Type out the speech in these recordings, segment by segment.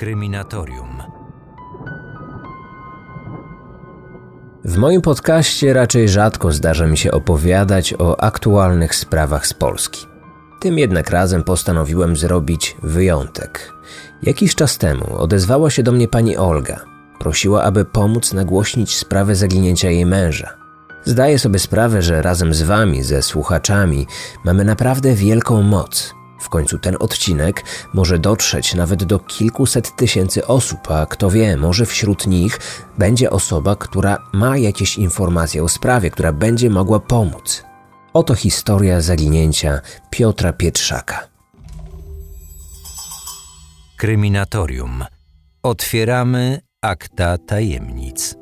Kryminatorium. W moim podcaście raczej rzadko zdarza mi się opowiadać o aktualnych sprawach z Polski. Tym jednak razem postanowiłem zrobić wyjątek. Jakiś czas temu odezwała się do mnie pani Olga. Prosiła, aby pomóc nagłośnić sprawę zaginięcia jej męża. Zdaję sobie sprawę, że razem z wami, ze słuchaczami, mamy naprawdę wielką moc. W końcu ten odcinek może dotrzeć nawet do kilkuset tysięcy osób, a kto wie, może wśród nich będzie osoba, która ma jakieś informacje o sprawie, która będzie mogła pomóc. Oto historia zaginięcia Piotra Pietrzaka. Kryminatorium. Otwieramy akta tajemnic.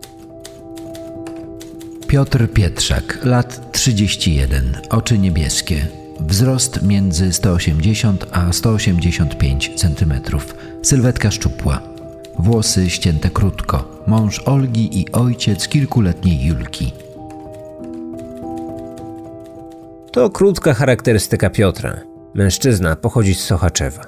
Piotr Pietrzak, lat 31, oczy niebieskie, wzrost między 180 a 185 cm, sylwetka szczupła, włosy ścięte krótko, mąż Olgi i ojciec kilkuletniej Julki. To krótka charakterystyka Piotra. Mężczyzna pochodzi z Sochaczewa.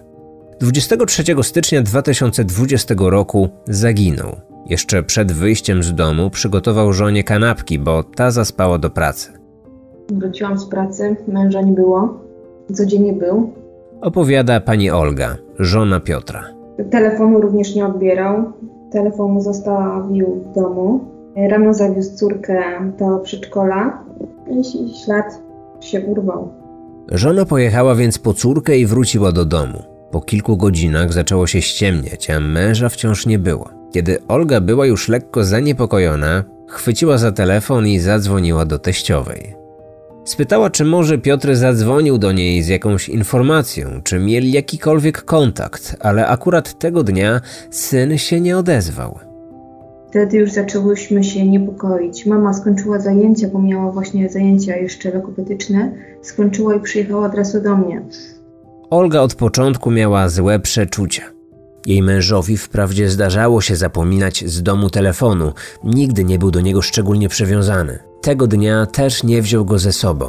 23 stycznia 2020 roku zaginął. Jeszcze przed wyjściem z domu przygotował żonie kanapki, bo ta zaspała do pracy. Wróciłam z pracy, męża nie było. Codziennie był. Opowiada pani Olga, żona Piotra. Telefonu również nie odbierał. Telefon zostawił w domu. Rano zawiózł córkę do przedszkola i ślad się urwał. Żona pojechała więc po córkę i wróciła do domu. Po kilku godzinach zaczęło się ściemniać, a męża wciąż nie było. Kiedy Olga była już lekko zaniepokojona, chwyciła za telefon i zadzwoniła do teściowej. Spytała, czy może Piotr zadzwonił do niej z jakąś informacją, czy mieli jakikolwiek kontakt, ale akurat tego dnia syn się nie odezwał. Wtedy już zaczęłyśmy się niepokoić. Mama skończyła zajęcia, bo miała właśnie zajęcia jeszcze lokopedyczne. Skończyła i przyjechała od razu do mnie. Olga od początku miała złe przeczucia. Jej mężowi wprawdzie zdarzało się zapominać z domu telefonu, nigdy nie był do niego szczególnie przywiązany. Tego dnia też nie wziął go ze sobą.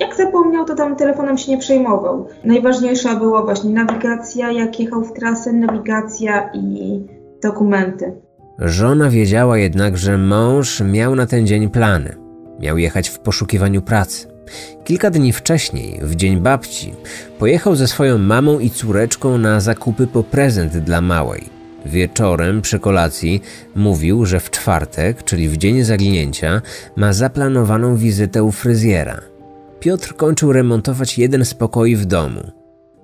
Jak zapomniał, to tam telefonem się nie przejmował. Najważniejsza była właśnie nawigacja, jak jechał w trasę, nawigacja i dokumenty. Żona wiedziała jednak, że mąż miał na ten dzień plany. Miał jechać w poszukiwaniu pracy. Kilka dni wcześniej, w dzień babci, pojechał ze swoją mamą i córeczką na zakupy po prezent dla małej. Wieczorem przy kolacji mówił, że w czwartek, czyli w dzień zaginięcia, ma zaplanowaną wizytę u fryzjera. Piotr kończył remontować jeden z pokoi w domu.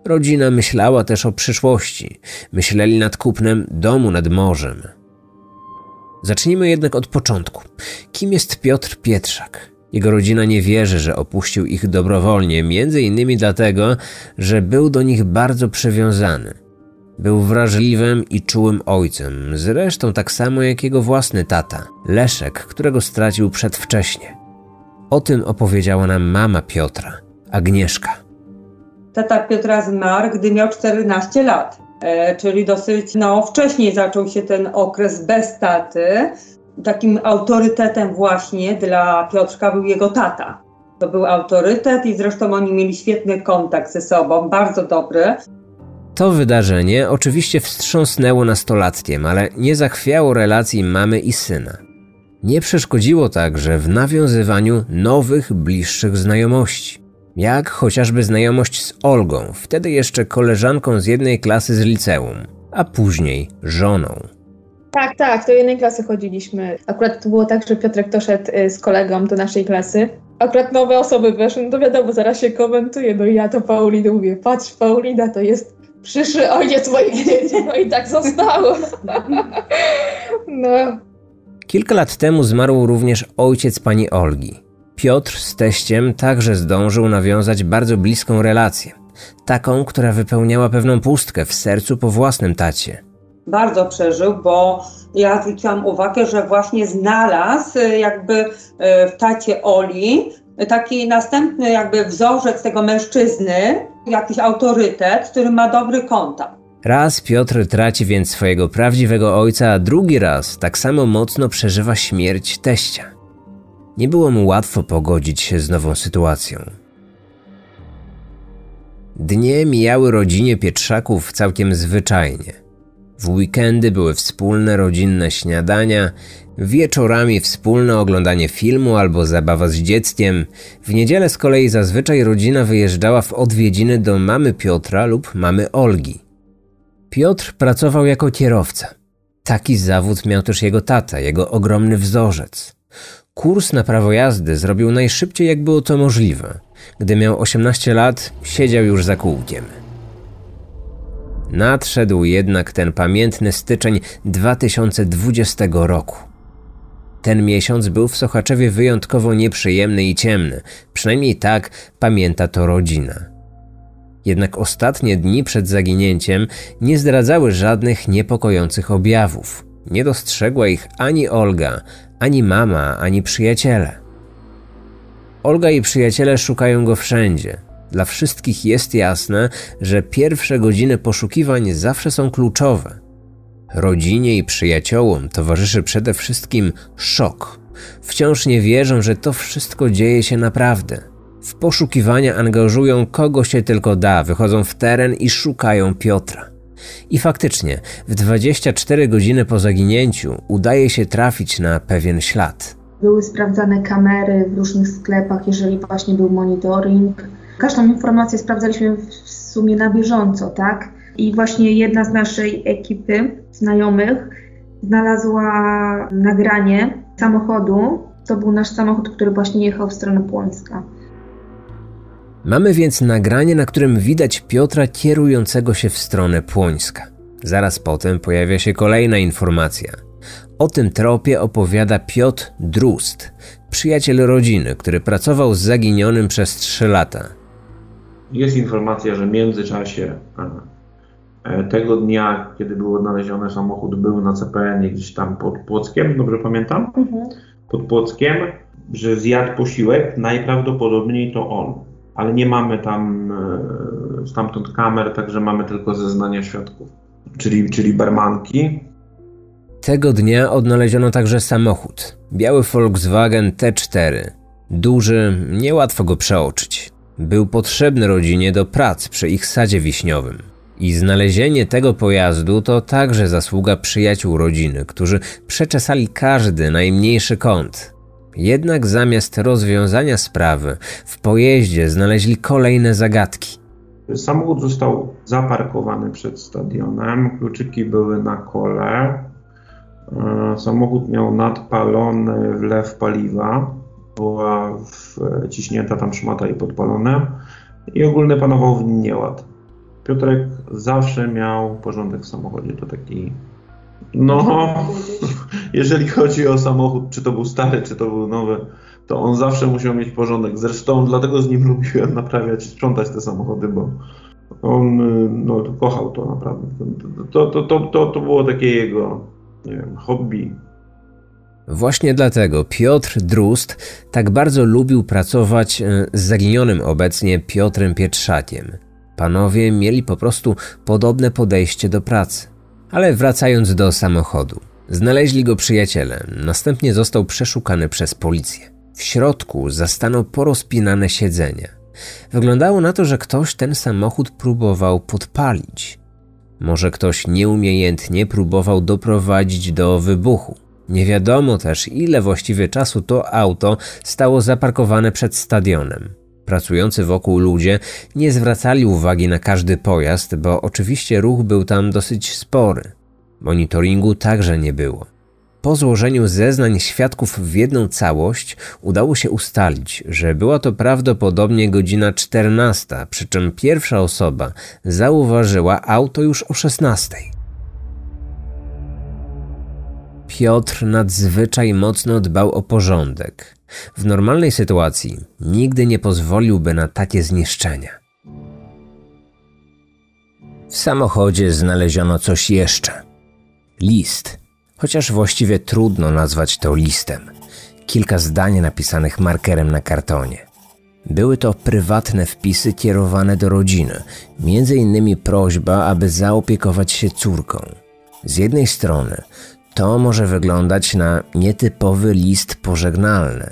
Rodzina myślała też o przyszłości. Myśleli nad kupnem domu nad morzem. Zacznijmy jednak od początku. Kim jest Piotr Pietrzak? Jego rodzina nie wierzy, że opuścił ich dobrowolnie, między innymi dlatego, że był do nich bardzo przywiązany. Był wrażliwym i czułym ojcem, zresztą tak samo jak jego własny tata, Leszek, którego stracił przedwcześnie. O tym opowiedziała nam mama Piotra, Agnieszka. Tata Piotra zmarł, gdy miał 14 lat, e, czyli dosyć no, wcześniej zaczął się ten okres bez taty. Takim autorytetem właśnie dla Piotrka był jego tata. To był autorytet i zresztą oni mieli świetny kontakt ze sobą, bardzo dobry. To wydarzenie oczywiście wstrząsnęło nastolatkiem, ale nie zachwiało relacji mamy i syna. Nie przeszkodziło także w nawiązywaniu nowych, bliższych znajomości. Jak chociażby znajomość z Olgą, wtedy jeszcze koleżanką z jednej klasy z liceum, a później żoną. Tak, tak, do jednej klasy chodziliśmy. Akurat to było tak, że Piotrek doszedł y, z kolegą do naszej klasy. Akurat nowe osoby weszły, no to wiadomo, zaraz się komentuje. No i ja to Paulina mówię, patrz, Paulina to jest przyszły ojciec moich dzieci. No i tak zostało. No. Kilka lat temu zmarł również ojciec pani Olgi. Piotr z teściem także zdążył nawiązać bardzo bliską relację. Taką, która wypełniała pewną pustkę w sercu po własnym tacie. Bardzo przeżył, bo ja zwróciłam uwagę, że właśnie znalazł y, jakby y, w tacie Oli taki następny jakby wzorzec tego mężczyzny, jakiś autorytet, który ma dobry kontakt. Raz Piotr traci więc swojego prawdziwego ojca, a drugi raz tak samo mocno przeżywa śmierć teścia. Nie było mu łatwo pogodzić się z nową sytuacją. Dnie mijały rodzinie Pietrzaków całkiem zwyczajnie. W weekendy były wspólne rodzinne śniadania, wieczorami wspólne oglądanie filmu albo zabawa z dzieckiem. W niedzielę z kolei zazwyczaj rodzina wyjeżdżała w odwiedziny do mamy Piotra lub mamy Olgi. Piotr pracował jako kierowca. Taki zawód miał też jego tata, jego ogromny wzorzec. Kurs na prawo jazdy zrobił najszybciej, jak było to możliwe. Gdy miał 18 lat, siedział już za kółkiem. Nadszedł jednak ten pamiętny styczeń 2020 roku. Ten miesiąc był w Sochaczewie wyjątkowo nieprzyjemny i ciemny, przynajmniej tak pamięta to rodzina. Jednak ostatnie dni przed zaginięciem nie zdradzały żadnych niepokojących objawów. Nie dostrzegła ich ani Olga, ani mama, ani przyjaciele. Olga i przyjaciele szukają go wszędzie. Dla wszystkich jest jasne, że pierwsze godziny poszukiwań zawsze są kluczowe. Rodzinie i przyjaciołom towarzyszy przede wszystkim szok. Wciąż nie wierzą, że to wszystko dzieje się naprawdę. W poszukiwania angażują kogo się tylko da, wychodzą w teren i szukają Piotra. I faktycznie, w 24 godziny po zaginięciu udaje się trafić na pewien ślad. Były sprawdzane kamery w różnych sklepach, jeżeli właśnie był monitoring. Każdą informację sprawdzaliśmy w sumie na bieżąco, tak? I właśnie jedna z naszej ekipy znajomych znalazła nagranie samochodu. To był nasz samochód, który właśnie jechał w stronę Płońska. Mamy więc nagranie, na którym widać Piotra kierującego się w stronę Płońska. Zaraz potem pojawia się kolejna informacja. O tym tropie opowiada Piotr Drust, przyjaciel rodziny, który pracował z zaginionym przez 3 lata. Jest informacja, że w międzyczasie tego dnia, kiedy był odnaleziony samochód, był na CPN gdzieś tam pod Płockiem, dobrze pamiętam? Mhm. Pod Płockiem, że zjadł posiłek, najprawdopodobniej to on ale nie mamy tam e, stamtąd kamer, także mamy tylko zeznania świadków, czyli, czyli barmanki. Tego dnia odnaleziono także samochód. Biały Volkswagen T4. Duży, niełatwo go przeoczyć. Był potrzebny rodzinie do prac przy ich sadzie wiśniowym. I znalezienie tego pojazdu to także zasługa przyjaciół rodziny, którzy przeczesali każdy najmniejszy kąt, jednak zamiast rozwiązania sprawy, w pojeździe znaleźli kolejne zagadki. Samochód został zaparkowany przed stadionem, kluczyki były na kole. E, samochód miał nadpalony wlew paliwa, była wciśnięta tam szmata i podpalone i ogólny panował w nieład. Piotrek zawsze miał porządek w samochodzie, to taki no, jeżeli chodzi o samochód, czy to był stary, czy to był nowy, to on zawsze musiał mieć porządek. Zresztą dlatego z nim lubiłem naprawiać, sprzątać te samochody, bo on no, kochał to naprawdę. To, to, to, to, to było takie jego, nie wiem, hobby. Właśnie dlatego Piotr Drust tak bardzo lubił pracować e, z zaginionym obecnie Piotrem Pietrzakiem. Panowie mieli po prostu podobne podejście do pracy. Ale wracając do samochodu. Znaleźli go przyjaciele, następnie został przeszukany przez policję. W środku zastano porozpinane siedzenia. Wyglądało na to, że ktoś ten samochód próbował podpalić. Może ktoś nieumiejętnie próbował doprowadzić do wybuchu. Nie wiadomo też, ile właściwie czasu to auto stało zaparkowane przed stadionem. Pracujący wokół ludzie nie zwracali uwagi na każdy pojazd, bo oczywiście ruch był tam dosyć spory. Monitoringu także nie było. Po złożeniu zeznań świadków w jedną całość udało się ustalić, że była to prawdopodobnie godzina 14, przy czym pierwsza osoba zauważyła auto już o 16. Piotr nadzwyczaj mocno dbał o porządek. W normalnej sytuacji nigdy nie pozwoliłby na takie zniszczenia. W samochodzie znaleziono coś jeszcze. List, chociaż właściwie trudno nazwać to listem. Kilka zdań napisanych markerem na kartonie. Były to prywatne wpisy kierowane do rodziny, między innymi prośba, aby zaopiekować się córką. Z jednej strony to może wyglądać na nietypowy list pożegnalny.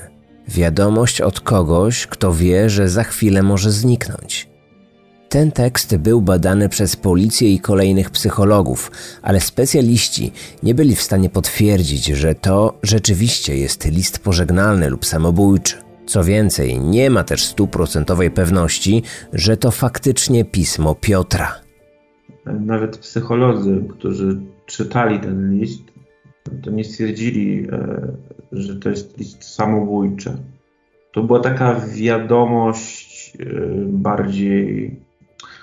Wiadomość od kogoś, kto wie, że za chwilę może zniknąć. Ten tekst był badany przez policję i kolejnych psychologów, ale specjaliści nie byli w stanie potwierdzić, że to rzeczywiście jest list pożegnalny lub samobójczy. Co więcej, nie ma też stuprocentowej pewności, że to faktycznie pismo Piotra. Nawet psycholodzy, którzy czytali ten list, to nie stwierdzili, e, że to jest list samobójczy. To była taka wiadomość e, bardziej.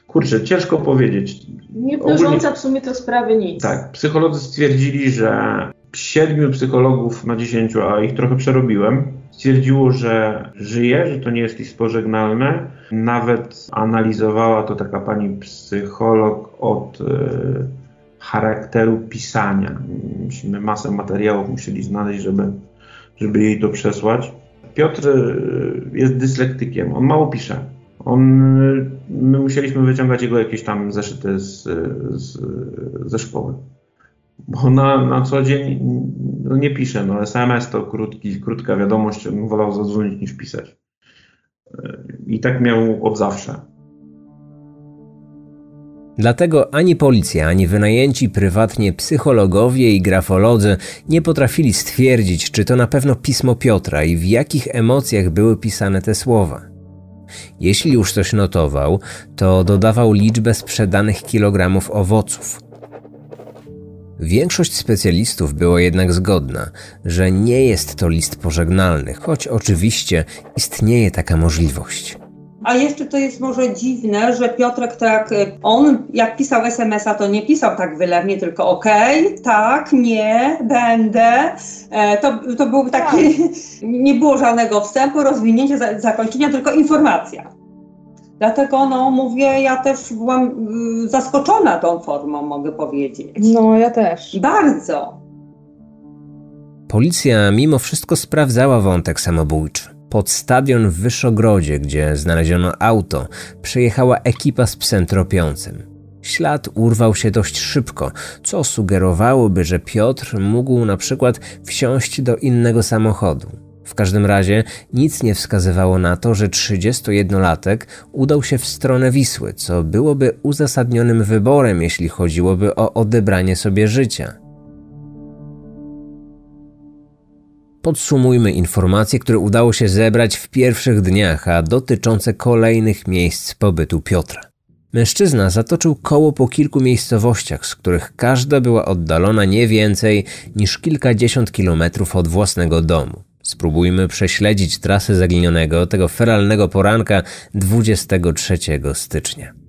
Kurczę, ciężko powiedzieć. Nie wnosząca w sumie to sprawy nic. Tak, psycholodzy stwierdzili, że siedmiu psychologów na dziesięciu, a ich trochę przerobiłem, stwierdziło, że żyje, że to nie jest list pożegnalny. Nawet analizowała to taka pani psycholog od y, charakteru pisania. Myśmy masę materiałów musieli znaleźć, żeby, żeby jej to przesłać. Piotr e, jest dyslektykiem, on mało pisze. On, e, my musieliśmy wyciągać jego jakieś tam zeszyty z, z, ze szkoły. Bo na, na co dzień no nie pisze, no SMS to krótki, krótka wiadomość, on wolał zadzwonić niż pisać. I tak miał od zawsze. Dlatego ani policja, ani wynajęci prywatnie psychologowie i grafolodzy nie potrafili stwierdzić, czy to na pewno pismo Piotra i w jakich emocjach były pisane te słowa. Jeśli już coś notował, to dodawał liczbę sprzedanych kilogramów owoców. Większość specjalistów była jednak zgodna, że nie jest to list pożegnalny, choć oczywiście istnieje taka możliwość. A jeszcze to jest może dziwne, że Piotrek tak, on jak pisał SMS-a, to nie pisał tak wylewnie, tylko okej, okay, tak, nie, będę. E, to, to był taki, tak. nie było żadnego wstępu, rozwinięcia, zakończenia, tylko informacja. Dlatego no, mówię, ja też byłam y, zaskoczona tą formą, mogę powiedzieć. No, ja też. Bardzo. Policja mimo wszystko sprawdzała wątek samobójczy. Pod stadion w Wyszogrodzie, gdzie znaleziono auto, przejechała ekipa z psem tropiącym. Ślad urwał się dość szybko, co sugerowałoby, że Piotr mógł na przykład wsiąść do innego samochodu. W każdym razie nic nie wskazywało na to, że 31-latek udał się w stronę Wisły, co byłoby uzasadnionym wyborem, jeśli chodziłoby o odebranie sobie życia. Podsumujmy informacje, które udało się zebrać w pierwszych dniach, a dotyczące kolejnych miejsc pobytu Piotra. Mężczyzna zatoczył koło po kilku miejscowościach, z których każda była oddalona nie więcej niż kilkadziesiąt kilometrów od własnego domu. Spróbujmy prześledzić trasę zaginionego tego feralnego poranka 23 stycznia.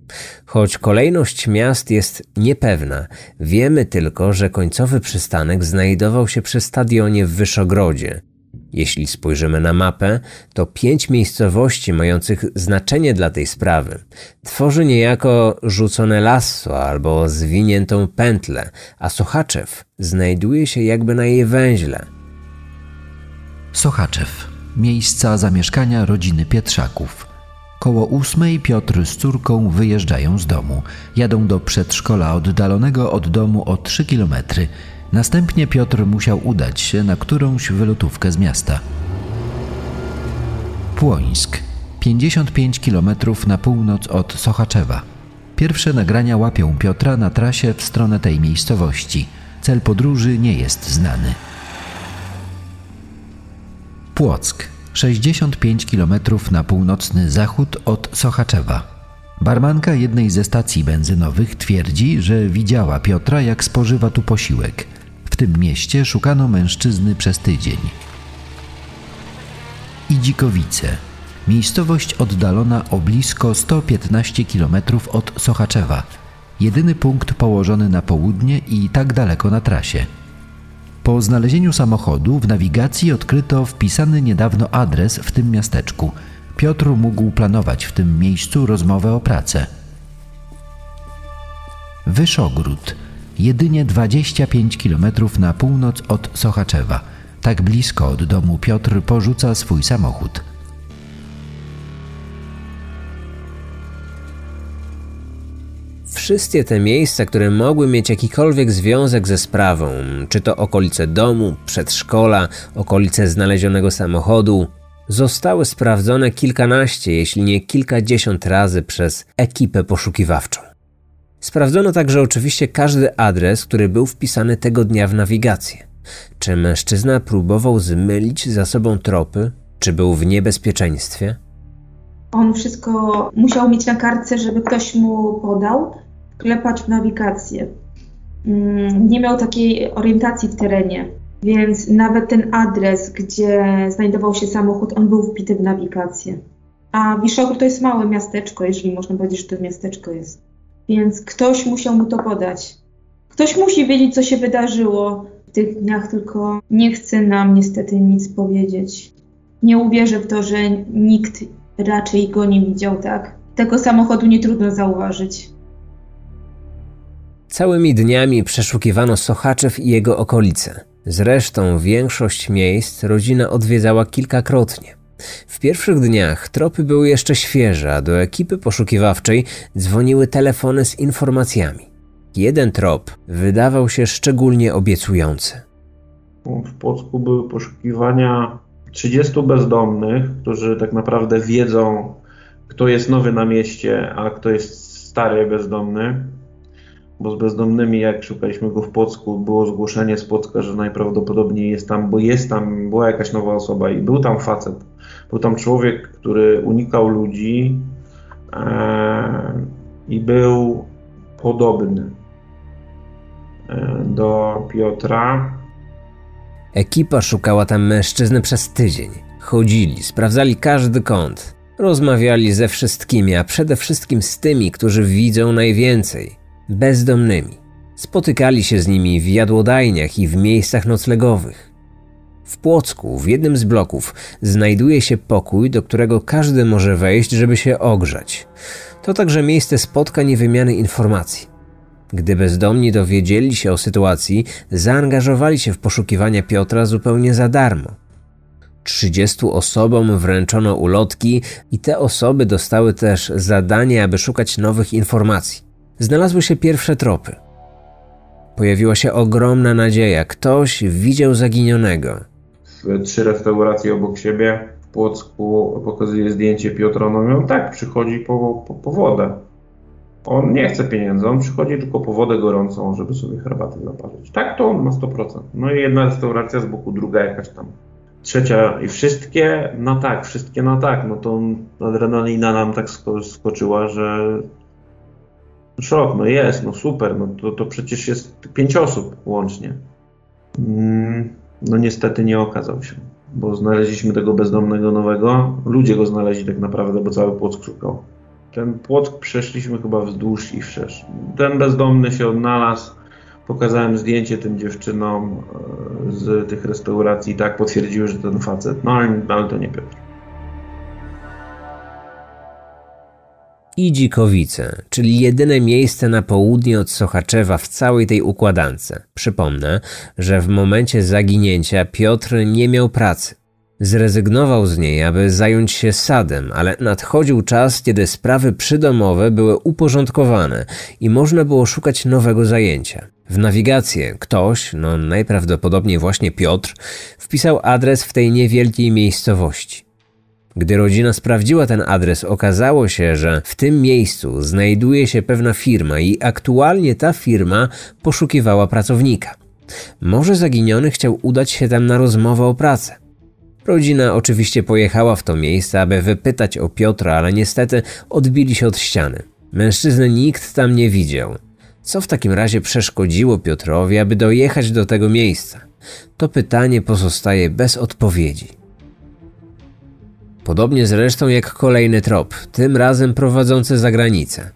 Choć kolejność miast jest niepewna, wiemy tylko, że końcowy przystanek znajdował się przy stadionie w Wyszogrodzie. Jeśli spojrzymy na mapę, to pięć miejscowości mających znaczenie dla tej sprawy tworzy niejako rzucone lasso albo zwiniętą pętlę, a Sochaczew znajduje się jakby na jej węźle – Sochaczew, miejsca zamieszkania rodziny Pietrzaków. Koło ósmej Piotr z córką wyjeżdżają z domu. Jadą do przedszkola oddalonego od domu o 3 kilometry. Następnie Piotr musiał udać się na którąś wylotówkę z miasta. Płońsk, 55 km na północ od Sochaczewa. Pierwsze nagrania łapią Piotra na trasie w stronę tej miejscowości. Cel podróży nie jest znany. Płock, 65 km na północny zachód od Sochaczewa. Barmanka jednej ze stacji benzynowych twierdzi, że widziała Piotra, jak spożywa tu posiłek. W tym mieście szukano mężczyzny przez tydzień. Idzikowice, miejscowość oddalona o blisko 115 km od Sochaczewa. Jedyny punkt położony na południe i tak daleko na trasie. Po znalezieniu samochodu w nawigacji odkryto wpisany niedawno adres w tym miasteczku. Piotr mógł planować w tym miejscu rozmowę o pracę. Wyszogród, jedynie 25 km na północ od Sochaczewa. Tak blisko od domu Piotr porzuca swój samochód. Wszystkie te miejsca, które mogły mieć jakikolwiek związek ze sprawą, czy to okolice domu, przedszkola, okolice znalezionego samochodu, zostały sprawdzone kilkanaście, jeśli nie kilkadziesiąt razy przez ekipę poszukiwawczą. Sprawdzono także oczywiście każdy adres, który był wpisany tego dnia w nawigację. Czy mężczyzna próbował zmylić za sobą tropy, czy był w niebezpieczeństwie? On wszystko musiał mieć na kartce, żeby ktoś mu podał, klepać w nawigację. Mm, nie miał takiej orientacji w terenie, więc nawet ten adres, gdzie znajdował się samochód, on był wbity w nawigację. A Wiszogród to jest małe miasteczko, jeżeli można powiedzieć, że to miasteczko jest. Więc ktoś musiał mu to podać. Ktoś musi wiedzieć, co się wydarzyło w tych dniach, tylko nie chce nam niestety nic powiedzieć. Nie uwierzę w to, że nikt raczej go nie widział, tak? Tego samochodu nie trudno zauważyć. Całymi dniami przeszukiwano Sochaczew i jego okolice. Zresztą większość miejsc rodzina odwiedzała kilkakrotnie. W pierwszych dniach tropy były jeszcze świeże, a do ekipy poszukiwawczej dzwoniły telefony z informacjami. Jeden trop wydawał się szczególnie obiecujący. W Płocku były poszukiwania 30 bezdomnych, którzy tak naprawdę wiedzą, kto jest nowy na mieście, a kto jest stary bezdomny. Bo z bezdomnymi, jak szukaliśmy go w Płocku, było zgłoszenie z Płocka, że najprawdopodobniej jest tam, bo jest tam, była jakaś nowa osoba i był tam facet. Był tam człowiek, który unikał ludzi e, i był podobny e, do Piotra. Ekipa szukała tam mężczyzny przez tydzień. Chodzili, sprawdzali każdy kąt. Rozmawiali ze wszystkimi, a przede wszystkim z tymi, którzy widzą najwięcej bezdomnymi. Spotykali się z nimi w jadłodajniach i w miejscach noclegowych. W Płocku, w jednym z bloków, znajduje się pokój, do którego każdy może wejść, żeby się ogrzać. To także miejsce spotkań i wymiany informacji. Gdy bezdomni dowiedzieli się o sytuacji, zaangażowali się w poszukiwania Piotra zupełnie za darmo. 30 osobom wręczono ulotki i te osoby dostały też zadanie, aby szukać nowych informacji. Znalazły się pierwsze tropy. Pojawiła się ogromna nadzieja. Ktoś widział zaginionego. Trzy restauracje obok siebie w Płocku pokazuje zdjęcie Piotra. No on tak, przychodzi po, po, po wodę. On nie chce pieniędzy, on przychodzi tylko po wodę gorącą, żeby sobie herbatę zaparzyć. Tak, to on na 100%. No i jedna restauracja z boku, druga jakaś tam. Trzecia i wszystkie no tak, wszystkie no tak. No to adrenalina nam tak skoczyła, że szok, no jest, no super, no to, to przecież jest pięć osób łącznie. Mm, no niestety nie okazał się, bo znaleźliśmy tego bezdomnego nowego, ludzie go znaleźli tak naprawdę, bo cały Płock szukał. Ten Płock przeszliśmy chyba wzdłuż i wszerz. Ten bezdomny się odnalazł, pokazałem zdjęcie tym dziewczynom e, z tych restauracji i tak potwierdziły, że ten facet, no ale, to nie Piotr. I Dzikowice, czyli jedyne miejsce na południe od Sochaczewa w całej tej układance. Przypomnę, że w momencie zaginięcia Piotr nie miał pracy. Zrezygnował z niej, aby zająć się sadem, ale nadchodził czas, kiedy sprawy przydomowe były uporządkowane i można było szukać nowego zajęcia. W nawigację ktoś, no najprawdopodobniej właśnie Piotr, wpisał adres w tej niewielkiej miejscowości. Gdy rodzina sprawdziła ten adres, okazało się, że w tym miejscu znajduje się pewna firma i aktualnie ta firma poszukiwała pracownika. Może zaginiony chciał udać się tam na rozmowę o pracę. Rodzina oczywiście pojechała w to miejsce, aby wypytać o Piotra, ale niestety odbili się od ściany. Mężczyznę nikt tam nie widział. Co w takim razie przeszkodziło Piotrowi, aby dojechać do tego miejsca? To pytanie pozostaje bez odpowiedzi. Podobnie zresztą jak kolejny trop, tym razem prowadzący za granicę.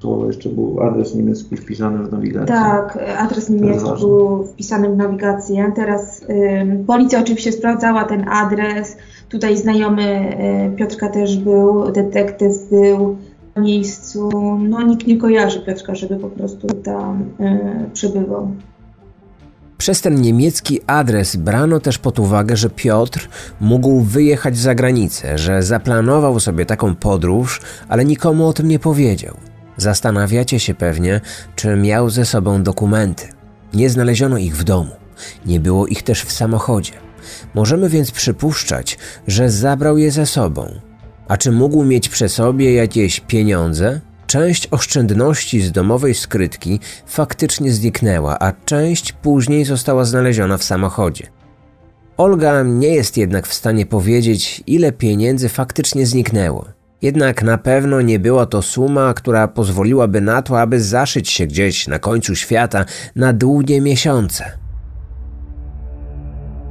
Słowo jeszcze był adres niemiecki wpisany w nawigację. Tak, adres niemiecki był wpisany w nawigację. Teraz y, policja oczywiście sprawdzała ten adres. Tutaj znajomy y, Piotrka też był, detektyw był w miejscu. No nikt nie kojarzy Piotrka, żeby po prostu tam y, przebywał. Przez ten niemiecki adres brano też pod uwagę, że Piotr mógł wyjechać za granicę, że zaplanował sobie taką podróż, ale nikomu o tym nie powiedział. Zastanawiacie się pewnie, czy miał ze sobą dokumenty. Nie znaleziono ich w domu, nie było ich też w samochodzie. Możemy więc przypuszczać, że zabrał je ze sobą. A czy mógł mieć przy sobie jakieś pieniądze? Część oszczędności z domowej skrytki faktycznie zniknęła, a część później została znaleziona w samochodzie. Olga nie jest jednak w stanie powiedzieć, ile pieniędzy faktycznie zniknęło. Jednak na pewno nie była to suma, która pozwoliłaby na to, aby zaszyć się gdzieś na końcu świata na długie miesiące.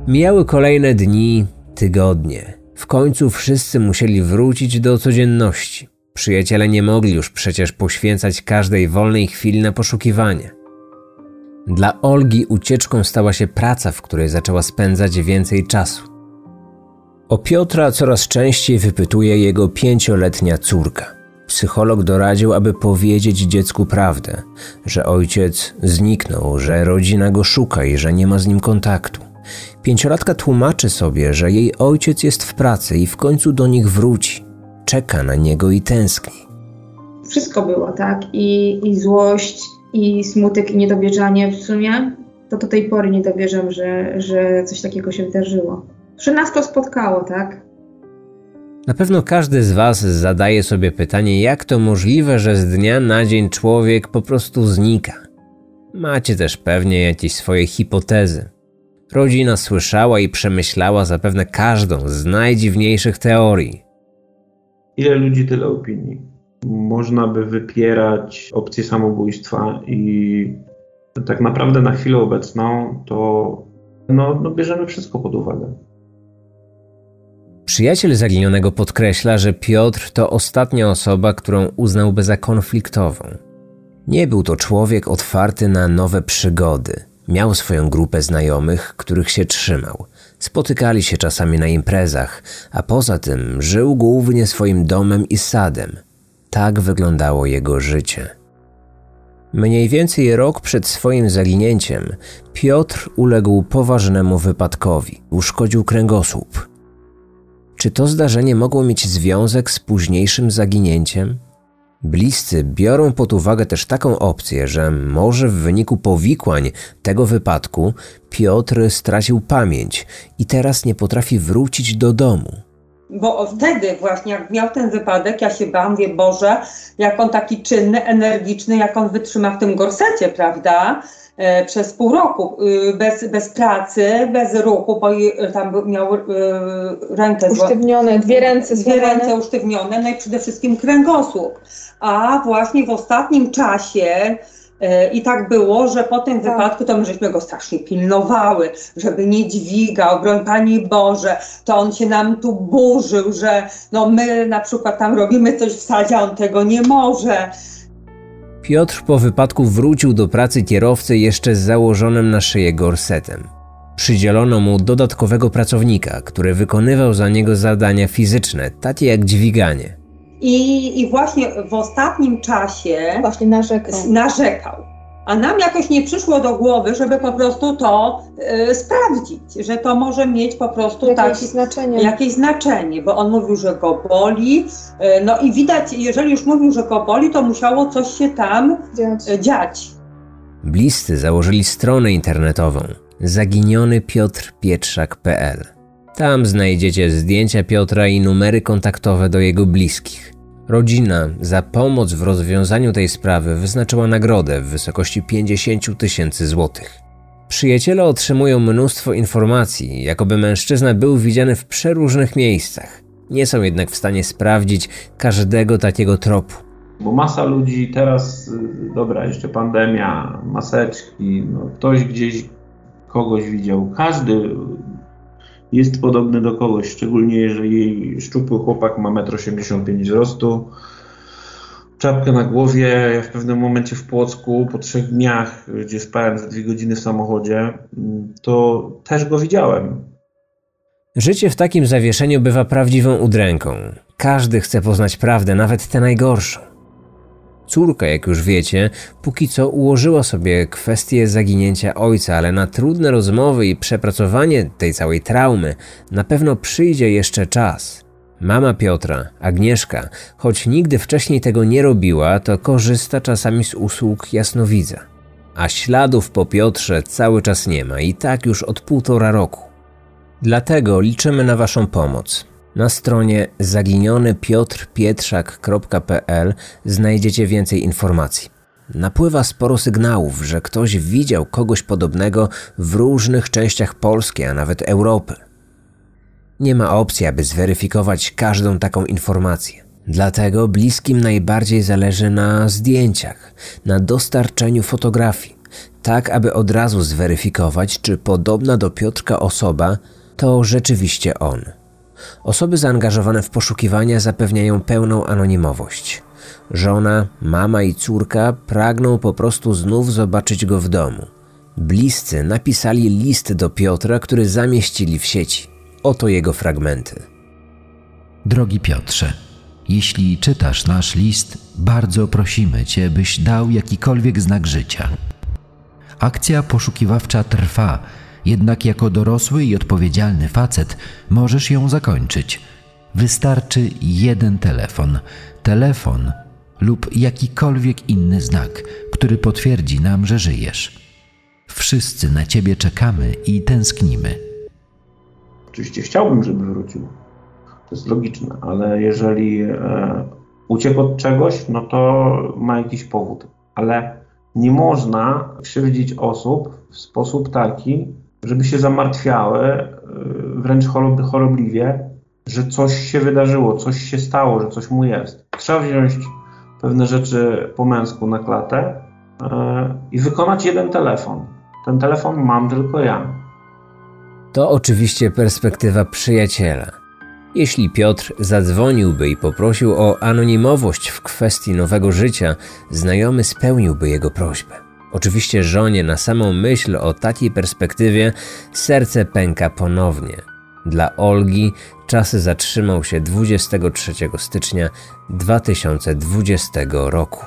Mijały kolejne dni, tygodnie. W końcu wszyscy musieli wrócić do codzienności. Przyjaciele nie mogli już przecież poświęcać każdej wolnej chwili na poszukiwanie. Dla Olgi ucieczką stała się praca, w której zaczęła spędzać więcej czasu. O Piotra coraz częściej wypytuje jego pięcioletnia córka. Psycholog doradził, aby powiedzieć dziecku prawdę, że ojciec zniknął, że rodzina go szuka i że nie ma z nim kontaktu. Pięciolatka tłumaczy sobie, że jej ojciec jest w pracy i w końcu do nich wróci. Czeka na niego i tęskni. Wszystko było, tak? I, i złość, i smutek, i niedowierzanie w sumie. To do tej pory nie dowierzam, że, że coś takiego się wydarzyło. Że nas to spotkało, tak? Na pewno każdy z Was zadaje sobie pytanie, jak to możliwe, że z dnia na dzień człowiek po prostu znika. Macie też pewnie jakieś swoje hipotezy. Rodzina słyszała i przemyślała zapewne każdą z najdziwniejszych teorii. Ile ludzi, tyle opinii. Można by wypierać opcję samobójstwa i tak naprawdę na chwilę obecną to no, no bierzemy wszystko pod uwagę. Przyjaciel zaginionego podkreśla, że Piotr to ostatnia osoba, którą uznałby za konfliktową. Nie był to człowiek otwarty na nowe przygody. Miał swoją grupę znajomych, których się trzymał. Spotykali się czasami na imprezach, a poza tym żył głównie swoim domem i sadem. Tak wyglądało jego życie. Mniej więcej rok przed swoim zaginięciem Piotr uległ poważnemu wypadkowi. Uszkodził kręgosłup. Czy to zdarzenie mogło mieć związek z późniejszym zaginięciem? Bliscy biorą pod uwagę też taką opcję, że może w wyniku powikłań tego wypadku Piotr stracił pamięć i teraz nie potrafi wrócić do domu. Bo wtedy właśnie, jak miał ten wypadek, ja się bałam, wie Boże, jak on taki czynny, energiczny, jak on wytrzyma w tym gorsecie, prawda? E, przez pół roku, y, bez, bez pracy, bez ruchu, bo tam miał y, rękę usztywnione, dwie ręce dwie ręce usztywnione, no i przede wszystkim kręgosłup. A właśnie w ostatnim czasie e, i tak było, że po tym tak. wypadku to my żeśmy go strasznie pilnowały, żeby nie dźwigał, broń Pani Boże, to on się nam tu burzył, że no my na przykład tam robimy coś w sadzie, a on tego nie może. Piotr po wypadku wrócił do pracy kierowcy jeszcze z założonym na szyję gorsetem. Przydzielono mu dodatkowego pracownika, który wykonywał za niego zadania fizyczne, takie jak dźwiganie. I, I właśnie w ostatnim czasie właśnie narzekał. narzekał. A nam jakoś nie przyszło do głowy, żeby po prostu to y, sprawdzić, że to może mieć po prostu jakieś, tak, znaczenie. jakieś znaczenie, bo on mówił, że go boli. Y, no i widać, jeżeli już mówił, że go boli, to musiało coś się tam dziać. Y, dziać. Bliscy założyli stronę internetową zaginionipiotrpietrzak.pl. Tam znajdziecie zdjęcia Piotra i numery kontaktowe do jego bliskich. Rodzina za pomoc w rozwiązaniu tej sprawy wyznaczyła nagrodę w wysokości 50 tysięcy złotych. Przyjaciele otrzymują mnóstwo informacji, jakoby mężczyzna był widziany w przeróżnych miejscach. Nie są jednak w stanie sprawdzić każdego takiego tropu. Bo masa ludzi teraz, y, dobra, jeszcze pandemia, maseczki, no ktoś gdzieś kogoś widział. Każdy jest podobny do kogoś, szczególnie jeżeli szczupły chłopak ma 1,85 m wzrostu, czapkę na głowie. Ja w pewnym momencie w Płocku, po trzech dniach, gdzie spałem za dwie godziny w samochodzie, to też go widziałem. Życie w takim zawieszeniu bywa prawdziwą udręką. Każdy chce poznać prawdę, nawet tę najgorszą. Córka, jak już wiecie, póki co ułożyła sobie kwestię zaginięcia ojca, ale na trudne rozmowy i przepracowanie tej całej traumy na pewno przyjdzie jeszcze czas. Mama Piotra, Agnieszka, choć nigdy wcześniej tego nie robiła, to korzysta czasami z usług jasnowidza. A śladów po Piotrze cały czas nie ma i tak już od półtora roku. Dlatego liczymy na Waszą pomoc. Na stronie zaginionypiotrpietrzak.pl znajdziecie więcej informacji. Napływa sporo sygnałów, że ktoś widział kogoś podobnego w różnych częściach Polski, a nawet Europy. Nie ma opcji, aby zweryfikować każdą taką informację. Dlatego bliskim najbardziej zależy na zdjęciach, na dostarczeniu fotografii, tak aby od razu zweryfikować, czy podobna do Piotrka osoba to rzeczywiście on. Osoby zaangażowane w poszukiwania zapewniają pełną anonimowość. Żona, mama i córka pragną po prostu znów zobaczyć go w domu. Bliscy napisali list do Piotra, który zamieścili w sieci. Oto jego fragmenty. Drogi Piotrze, jeśli czytasz nasz list, bardzo prosimy Cię, byś dał jakikolwiek znak życia. Akcja poszukiwawcza trwa, jednak jako dorosły i odpowiedzialny facet możesz ją zakończyć. Wystarczy jeden telefon. Telefon lub jakikolwiek inny znak, który potwierdzi nam, że żyjesz. Wszyscy na Ciebie czekamy i tęsknimy. Oczywiście chciałbym, żeby wrócił. To jest logiczne, ale jeżeli e, uciekł od czegoś, no to ma jakiś powód. Ale nie można krzywdzić osób w sposób taki, żeby się zamartwiały, e, wręcz chorobliwie, że coś się wydarzyło, coś się stało, że coś mu jest. Trzeba wziąć pewne rzeczy po męsku na klatę e, i wykonać jeden telefon. Ten telefon mam tylko ja. To oczywiście perspektywa przyjaciela. Jeśli Piotr zadzwoniłby i poprosił o anonimowość w kwestii nowego życia, znajomy spełniłby jego prośbę. Oczywiście żonie na samą myśl o takiej perspektywie serce pęka ponownie. Dla Olgi czas zatrzymał się 23 stycznia 2020 roku.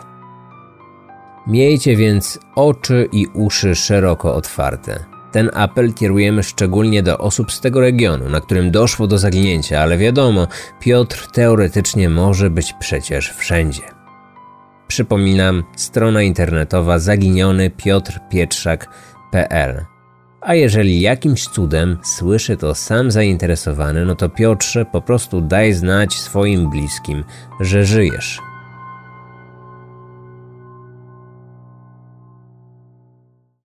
Miejcie więc oczy i uszy szeroko otwarte. Ten apel kierujemy szczególnie do osób z tego regionu, na którym doszło do zaginięcia, ale wiadomo, Piotr teoretycznie może być przecież wszędzie. Przypominam, strona internetowa zaginiony piotrpietrzak.pl. A jeżeli jakimś cudem słyszy to sam zainteresowany, no to Piotrze po prostu daj znać swoim bliskim, że żyjesz.